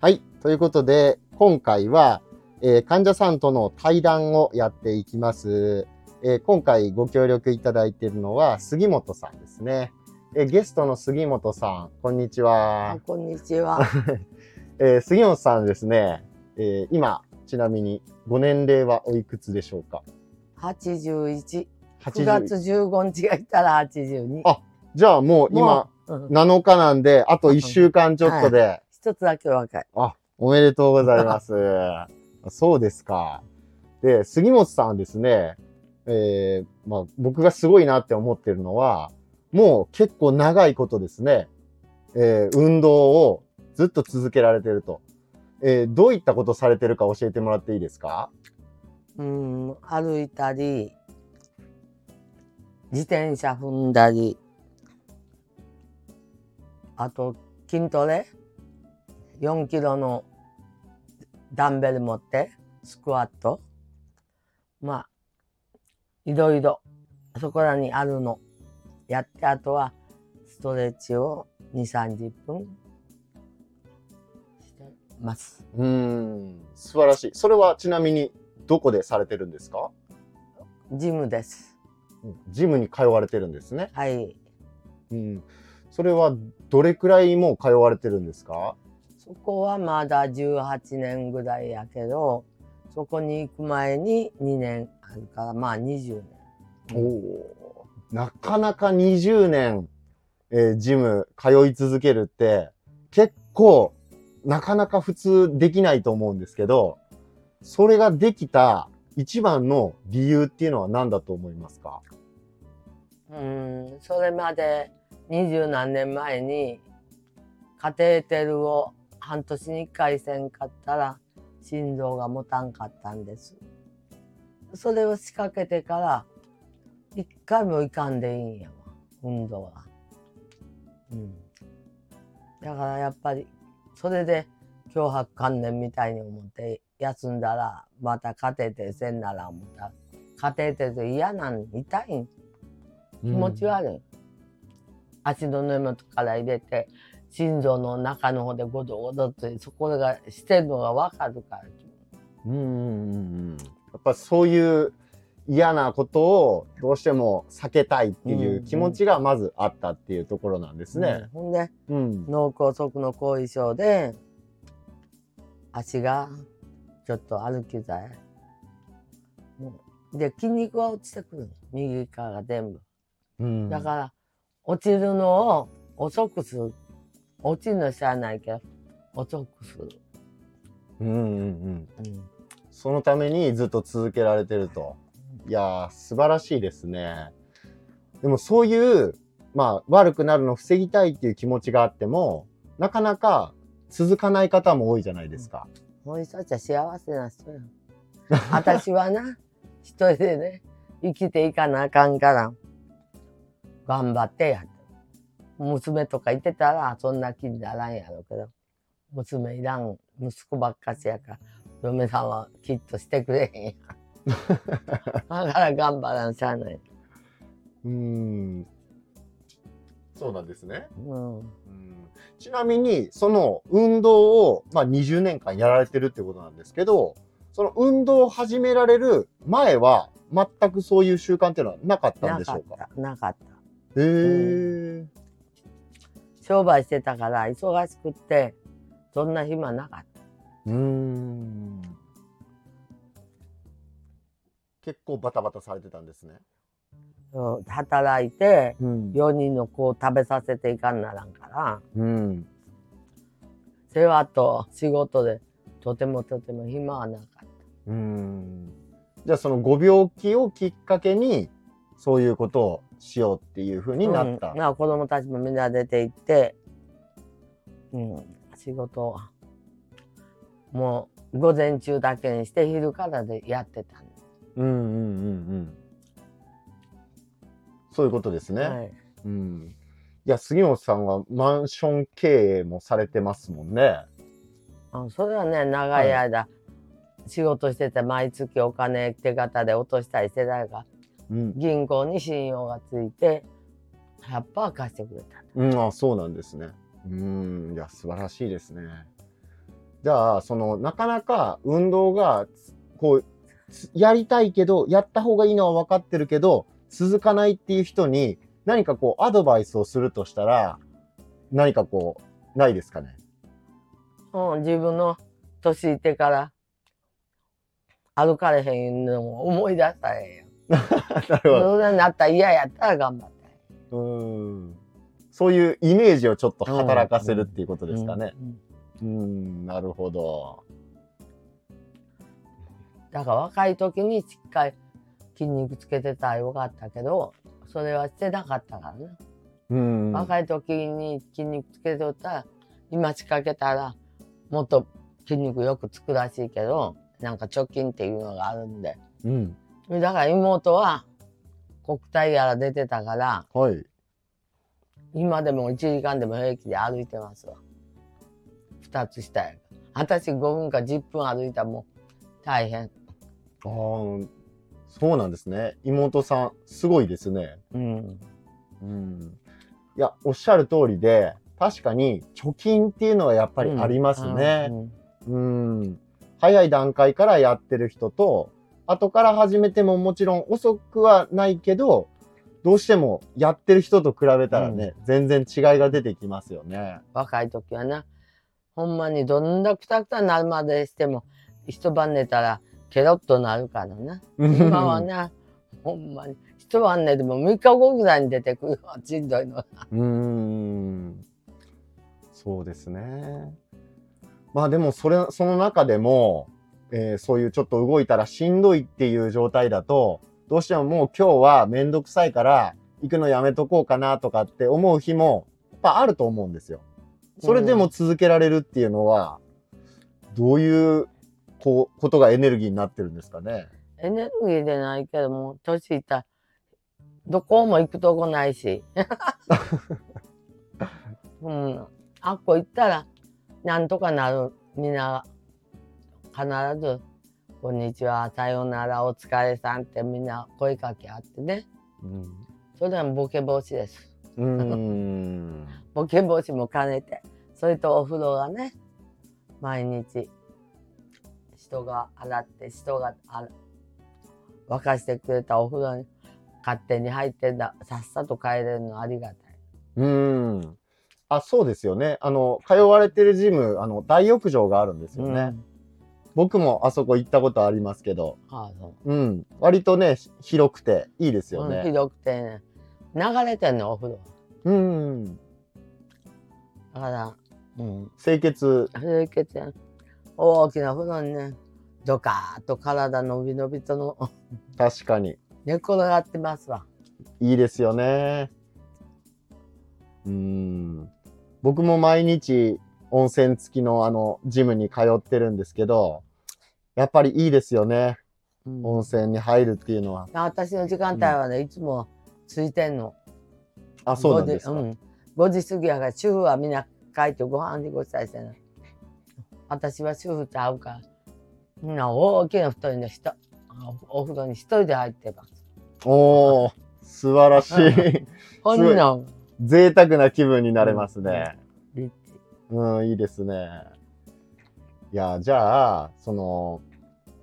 はい。ということで、今回は、えー患者さんとの対談をやっていきます。えー今回ご協力いただいているのは杉本さんですね。えーゲストの杉本さん、こんにちはあ。こんにちは。えー杉本さんですね、えー今、ちなみにご年齢はおいくつでしょうか？81。9 80月15日が来たら82。あじゃあもう今、もううん7日なんで、あと1週間ちょっとで、一つだけ若い。あ、おめでとうございます。そうですか。で、杉本さんはですね、えーまあ、僕がすごいなって思ってるのは、もう結構長いことですね、えー運動をずっと続けられてると。えーどういったことされてるか教えてもらっていいですか？うん、歩いたり、自転車踏んだり、あと筋トレ、4キロのダンベル持って、スクワット？まあ、いろいろ、そこらにあるの。やって、あとはストレッチを2、30分してます。うーん、素晴らしい。それはちなみにどこでされてるんですか？ジムです。ジムに通われてるんですね。はい。うん。それはどれくらいもう通われてるんですか？そこはまだ18年ぐらいやけど、そこに行く前に2年あるから、まあ20お年。おーなかなか20年、えージム通い続けるって結構なかなか普通できないと思うんですけど、それができた一番の理由っていうのは何だと思いますか？うん、それまで二十何年前にカテーテルを半年に1回せんかったら心臓が持たんかったんです。それを仕掛けてから一回も行かんでいいんやわ、運動は。うん。だからやっぱりそれで脅迫観念みたいに思って休んだらまたカテーテルせんなら思ったらカテーテル嫌なん痛いん気持ち悪い、足の根元から入れて心臓の中の方でゴドゴドってそこがしてるのが分かるからうんうんうんうんやっぱそういう嫌なことをどうしても避けたいっていう気持ちがまずあったっていうところなんですね。うん。ほんでうん。脳梗塞の後遺症で足がちょっと歩きづで筋肉が落ちてくる右側が全部。うん。だから落ちるのを遅くする落ちるの知らないけど遅くする、うんうんうん。うんそのためにずっと続けられてると。いやー、素晴らしいですね。でもそういう、まあ悪くなるのを防ぎたいっていう気持ちがあっても、なかなか続かない方も多いじゃないですか。もう人たちは幸せな人や。私はな、一人でね、生きていかなあかんから、頑張ってや。娘とかいてたら、そんな気にならんやろうけど、娘いらん、息子ばっかしやから、嫁さんはきっとしてくれへんや。だから頑張らんしゃあない。うーん。そうなんですね。うん。うんちなみに、その運動を、まあ、20年間やられてるってことなんですけど、その運動を始められる前は、全くそういう習慣っていうのはなかったんでしょうか？た。なかった。へえ。商売してたから忙しくって、そんな暇なかった。うーん。結構バタバタされてたんですね。うん働いて、うん4人の子を食べさせていかんならんから、うん。世話と仕事でとてもとても暇はなかった。うん。じゃあそのご病気をきっかけに、そういうことをしようっていうふうになった。うんな子供たちもみんな出て行って、うん、仕事をもう午前中だけにして昼からでやってたんでうんうんうんうん。そういうことですね。はい、うん。いや、杉本さんはマンション経営もされてますもんね。あそれはね長い間、仕事してて毎月お金手形で落としたりしてたからうん。銀行に信用がついて100%貸してくれた。うん、あ、そうなんですね。うん、いや、素晴らしいですね。じゃあ、その、なかなか運動が、こう、つやりたいけど、やった方がいいのは分かってるけど、続かないっていう人に、何かこう、アドバイスをするとしたら、何かこう、ないですかね？うん、自分の年いってから歩かれへんのを思い出したらええよ。なるほど。それになったら嫌やったら頑張って。うん。そういうイメージをちょっと働かせるっていうことですかね。うんうんうん、なるほど。だから若い時にしっかり筋肉つけてたらよかったけど、それはしてなかったからね。うん。若い時に筋肉つけておったら、今仕掛けたらもっと筋肉よくつくらしいけど、なんか貯金っていうのがあるんで。うん。だから妹は国体やら出てたから、はい。今でも1時間でも平気で歩いてますわ。二つ下や。私5分か10分歩いたらもう大変。ああ、そうなんですね。妹さん、すごいですね。うん。うん。いや、おっしゃる通りで、確かに貯金っていうのはやっぱりありますね。うんうん。早い段階からやってる人と、後から始めてももちろん遅くはないけど、どうしてもやってる人と比べたらね、全然違いが出てきますよね。若い時はな、ほんまにどんなくたくたになるまでしても、一晩寝たらケロッとなるからな。今はな、ほんまに一晩寝ても3日後ぐらいに出てくるわ、しんどいのは。うーん。そうですね。まあでも、それ、その中でも、えーそういうちょっと動いたらしんどいっていう状態だと、どうしてももう今日はめんどくさいから、行くのやめとこうかなとかって思う日も、やっぱあると思うんですよ。それでも続けられるっていうのは、どういう、こう、ことがエネルギーになってるんですかね？エネルギーでないけども、年いったらどこも行くとこないし。うん。あっこ行ったら、なんとかなる。みんな、必ず、こんにちは、さようなら、お疲れさんってみんな声かけ合ってね。うん。それはボケ防止です。うーん。ボケ防止も兼ねて。それとお風呂がね、毎日、人が洗って、人があ沸かしてくれたお風呂に勝手に入ってんだ、さっさと帰れるのありがたい。うーん。あ、そうですよね。あの、通われてるジム、あの、大浴場があるんですよね。僕もあそこ行ったことありますけど、うん。ああそううん。割とね、ひ広くていいですようん、ね。広くてね、流れてんの、お風呂。うん。だから、うん、清潔。清潔大きな風呂にね、ドカーッと体伸び伸びとの確かに。寝転がってますわ。いいですよね。うん。僕も毎日温泉付きのあの、ジムに通ってるんですけど、やっぱりいいですよね。うん温泉に入るっていうのは。私の時間帯はね、いつもついてんの。あ、そうなんですか。5時,、うん、5時過ぎやから主婦はみんな帰ってご飯にごしたりしてない私は主婦ちゃうからみんな大きな布団に人お風呂に一人で入ってますおー、素晴らしい。ほんの贅沢な気分になれますね。うん、いいですね。いや、じゃあ、その、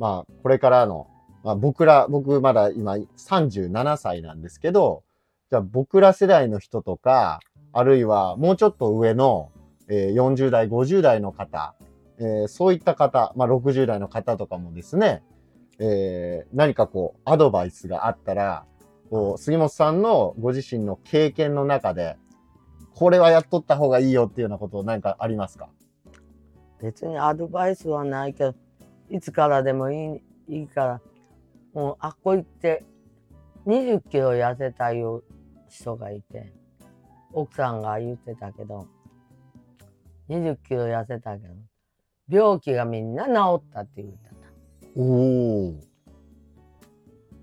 まあ、これからの、まあ、僕ら、僕まだ今37歳なんですけど、じゃあ僕ら世代の人とか、あるいはもうちょっと上の、えー40代、50代の方、えーそういった方、まあ、60代の方とかもですね、えー何かこう、アドバイスがあったら、こう、杉本さんのご自身の経験の中で、これはやっとった方がいいよっていうようなこと何かありますか？別にアドバイスはないけどいつからでもいいいいから。もうあっこ行って20キロ痩せたいう人がいて奥さんが言ってたけど20キロ痩せたけど病気がみんな治ったって言ってた。おお。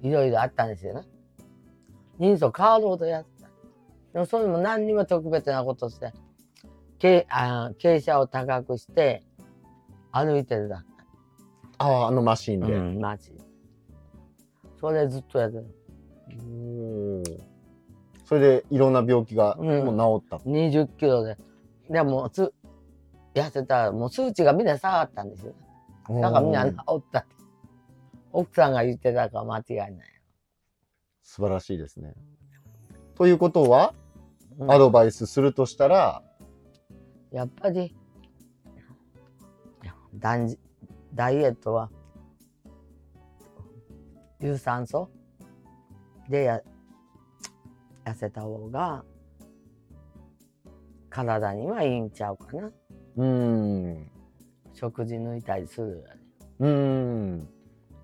いろいろあったんですよね。人相変わるほどやった。でもそれも何にも特別なことして傾あ傾斜を高くして歩いてるだけああ、あのマシンで。うん、マジ。それずっとやってる。それでいろんな病気がうんもう治った。20キロで。でもつ、痩せたらもう数値がみんな下がったんですよ。だからみんな治ったって。奥さんが言ってたから間違いない。素晴らしいですね。ということは、うんアドバイスするとしたら、やっぱり、断じダイエットは、有酸素でや痩せた方が、体にはいいんちゃうかな。うーん。食事抜いたりするより。うーん。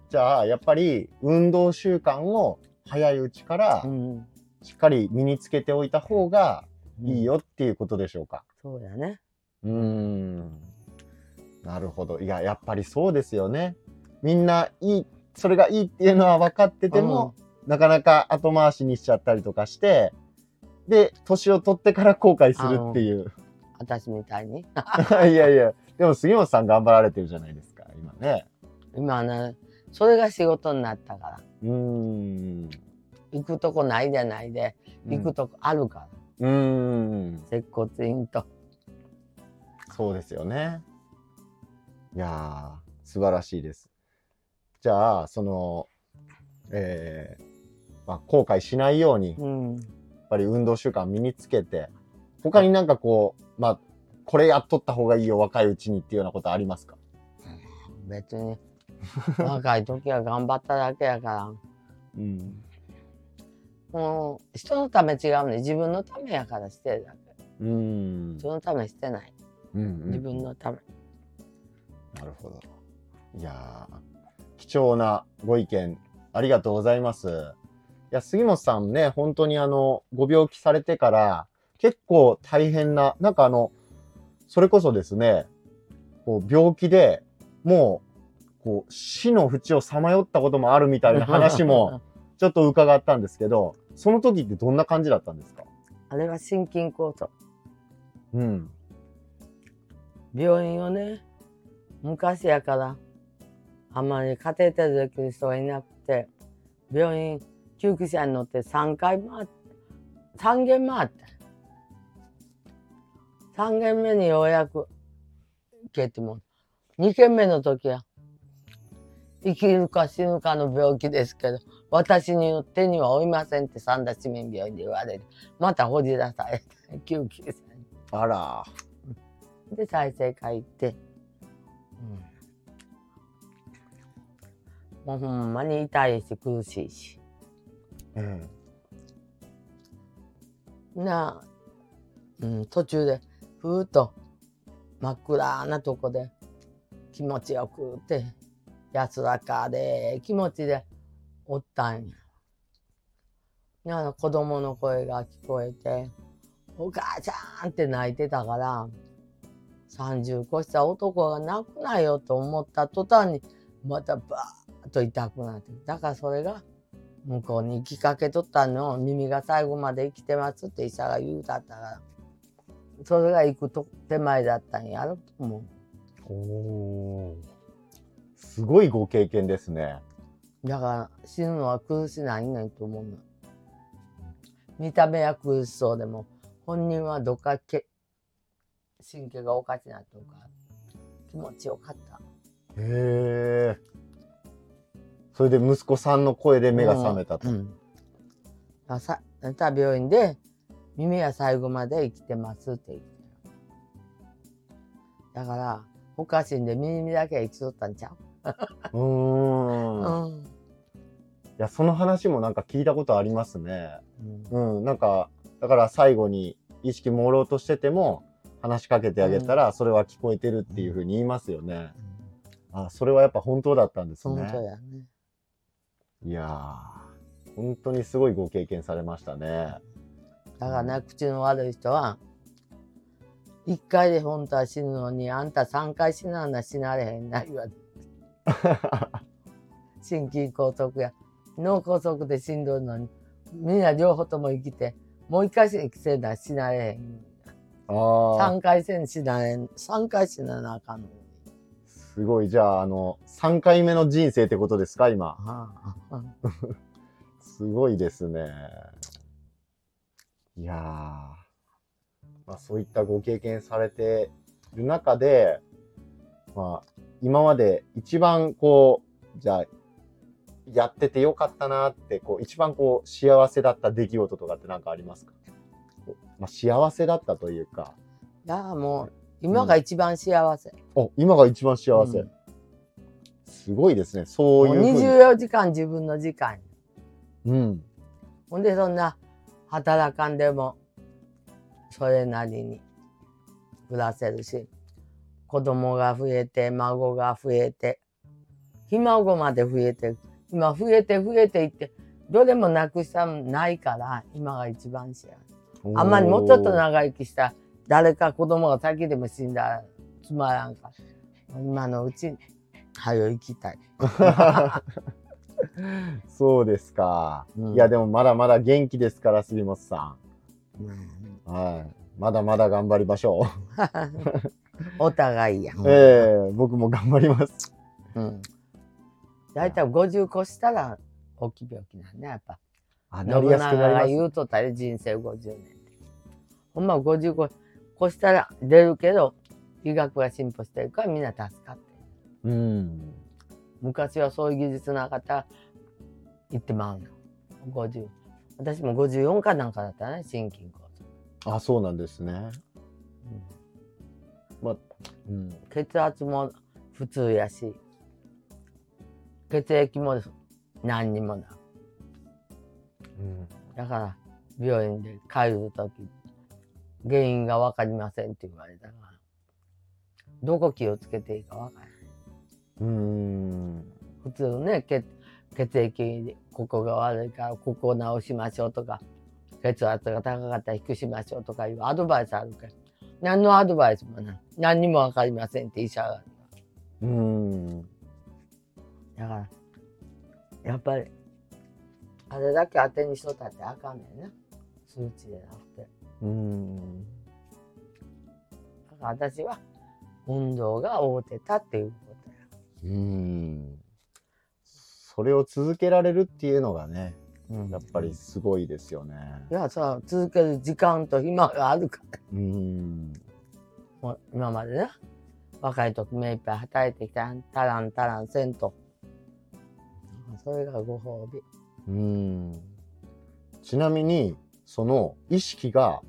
じゃあ、やっぱり運動習慣を早いうちからうん。しっかり身につけておいた方がいいよっていうことでしょうか。そうやね。うーん。なるほど。いや、やっぱりそうですよね。みんないい、それがいいっていうのは分かってても、なかなか後回しにしちゃったりとかして、で、年を取ってから後悔するっていう。私みたいに？いやいや、でも杉本さん頑張られてるじゃないですか、今ね。今はね、それが仕事になったから。うーん。行くとこないじゃないで、行くとこあるから。うーん。接骨院と。そうですよね。いやー、素晴らしいです。じゃあ、その、えーまあ、後悔しないように、やっうん。ぱり運動習慣身につけて、他になんかこう、まあ、これやっとった方がいいよ、若いうちにっていうようなことありますか？別に、若い時は頑張っただけやから。うん。もう、人のため違うね。自分のためやからしてるだけ。うん。人のためしてない。うん自分のため。なるほど。いやー貴重なご意見ありがとうございます。いや、杉本さんね、本当にあの、ご病気されてから、結構大変な、なんかあの、それこそですね、こう病気でもう、こう、死の淵をさまよったこともあるみたいな話も、ちょっと伺ったんですけど、その時ってどんな感じだったんですか？あれは心筋梗塞。うん。病院をね、昔やから、あんまりカテーテルできる人がいなくて、病院、救急車に乗って3回回って、3軒回って。3軒目にようやく行けても、2軒目の時は、生きるか死ぬかの病気ですけど、私に手には負いませんって三田市民病院で言われて、またほじ出されて、救急車に。あら。で、再生会行って、もうほんまに痛いし苦しいし。うん。なあ、うん、途中でふーっと真っ暗なとこで気持ちよくって安らかで気持ちでおったんや。であの子供の声が聞こえて「お母ちゃん!」って泣いてたから30越した男が泣くなよと思った途端にまたバーッと痛くなってだからそれが向こうに行きかけとったの耳が最後まで生きてますって医者が言うたったからそれが行くと手前だったんやろと思おお。すごいご経験ですね。うだから死ぬのは苦しないねんと思うの見た目は苦しそうでも本人はどっかけ神経がおかしなとか気持ちよかったへえ。それで息子さんの声で目が覚めたと。うんうんあさた病院で耳は最後まで生きてますって言ってだからおかしいんで耳だけは生きとったんちゃう？ー。うんん、いや、その話もなんか聞いたことありますね。うんうん。なんか、だから最後に意識朦朧としてても、話しかけてあげたら、それは聞こえてるっていうふうに言いますよね。あ、それはやっぱ本当だったんです本ね。ねいやー、本当にすごいご経験されましたね。だからね口の悪い人は一回で本当は死ぬのにあんた三回死なんな死なれへんな言わ 心筋梗塞や脳梗塞で死んどるのにみんな両方とも生きてもう一回生きせな死なれへんああ、三回戦死なれん三回死ななあかんのにすごい。じゃあ、あの、3回目の人生ってことですか、今？すごいですね。いやー、まあそういったご経験されてる中で、まあ今まで一番こう、じゃあ、やっててよかったなって、こう一番こう幸せだった出来事とかって何かありますか？まあ幸せだったというか、いやもう今が一番幸せ、お、今が一番幸せ。うんすごいですね。そういうもうふうに。24時間自分の時間うん。ほんでそんな働かんでもそれなりに暮らせるし子供が増えて孫が増えてひ孫まで増えて今増えて増えていってどれもなくしたんないから今が一番幸せあんまりもうちょっと長生きしたら誰か子供が先でも死んだらつまらんから今のうちに早行きたい、そうですか。うんいや、でもまだまだ元気ですから、杉本さうんん。はい。まだまだ頑張りましょ お互いやんう。ええ僕も頑張ります。うん。大体50越したら大きい病気なんね、やっぱ。あ、信なりやすく長が言うとったよ、人生50年。ほんま50越したら出るけど、医学が進歩してるからみんな助かって。うん。昔はそういう技術なかったら行ってまうの。50。私も54かなんかだったね、心筋梗塞。あ、そうなんですね。うんうん。血圧も普通やし、血液も何にもなうん。だから病院で帰る時原因が分かりませんって言われたからどこ気をつけていいか分からないうん。普通ね血血液ここが悪いからここを直しましょうとか血圧が高かったら低くしましょうとかいうアドバイスあるけど何のアドバイスもない何にも分かりませんって医者がうん。だからやっぱりあれだけ当てにしとったってあかんねんな数値でなくて。うん。だから私は運動が合うてたっていうことや。うん。それを続けられるっていうのがね、うんやっぱりすごいですよね。いやさ続ける時間と暇があるからうん。もう今までね若い時目いっぱい働いてきたタランタランせんとそれがご褒美うん。ちなみに、その意識が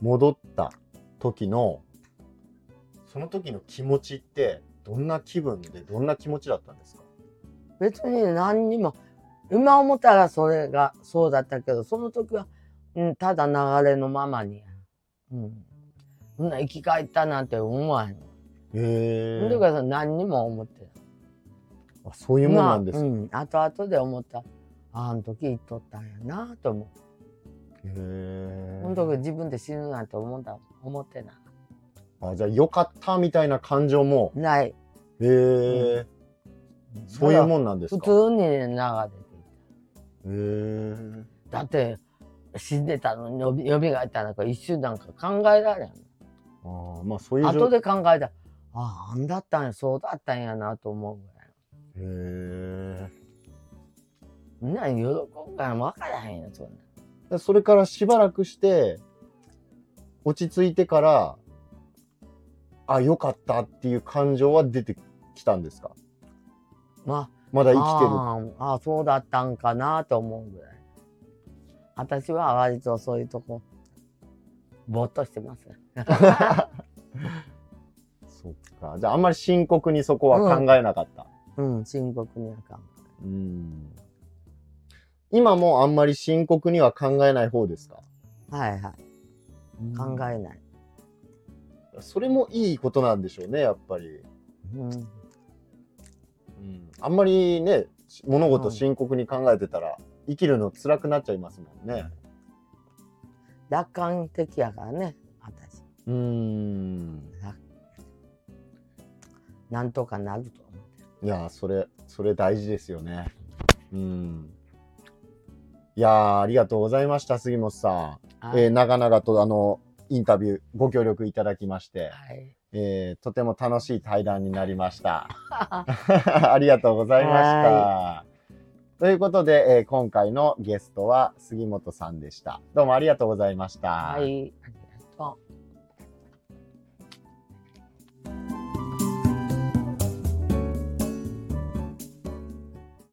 戻った時の、その時の気持ちって、どんな気分で、どんな気持ちだったんですか？別に何にも今思ったらそれがそうだったけどその時は、うん、ただ流れのままに、うん、そんな生き返ったなんて思わへん。へえだから何にも思ってない。あそういうもんなんですか、まあうん、後々で思ったああの時言っとったんやなと思う。へえその時自分で死ぬなんて思った思ってない。あじゃあよかったみたいな感情もない。へえ、そういうもんなんです普か通に流れていへえた。だって死んでたのによみがえったなんか一瞬なんか考えられん。あーまあそういう後で考えたらあああんだったんやそうだったんやなと思うぐらい。へみんな喜ぶから分からへんよそんな。えそれからしばらくして落ち着いてからあよかったっていう感情は出てきたんですか？まあまだ生きてる。あーあーそうだったんかなと思うぐらい。私は割とそういうとこぼーっとしてます。そっか。じゃああんまり深刻にそこは考えなかった、うん。深刻にはかんうん今もあんまり深刻には考えない方ですか？はいはい。考えない、それもいいことなんでしょうねやっぱり、うん、うん、あんまりね物事深刻に考えてたら生きるの辛くなっちゃいますもんね。楽観的やからね私。うん。楽。なんとかなると思いやーそれそれ大事ですよね。うんいやーありがとうございました杉本さん、う、えー長々とあのインタビューご協力いただきまして、はいえーとても楽しい対談になりました ありがとうございました。ということで、えー今回のゲストは杉本さんでした。どうもありがとうございました。はい。ありがとう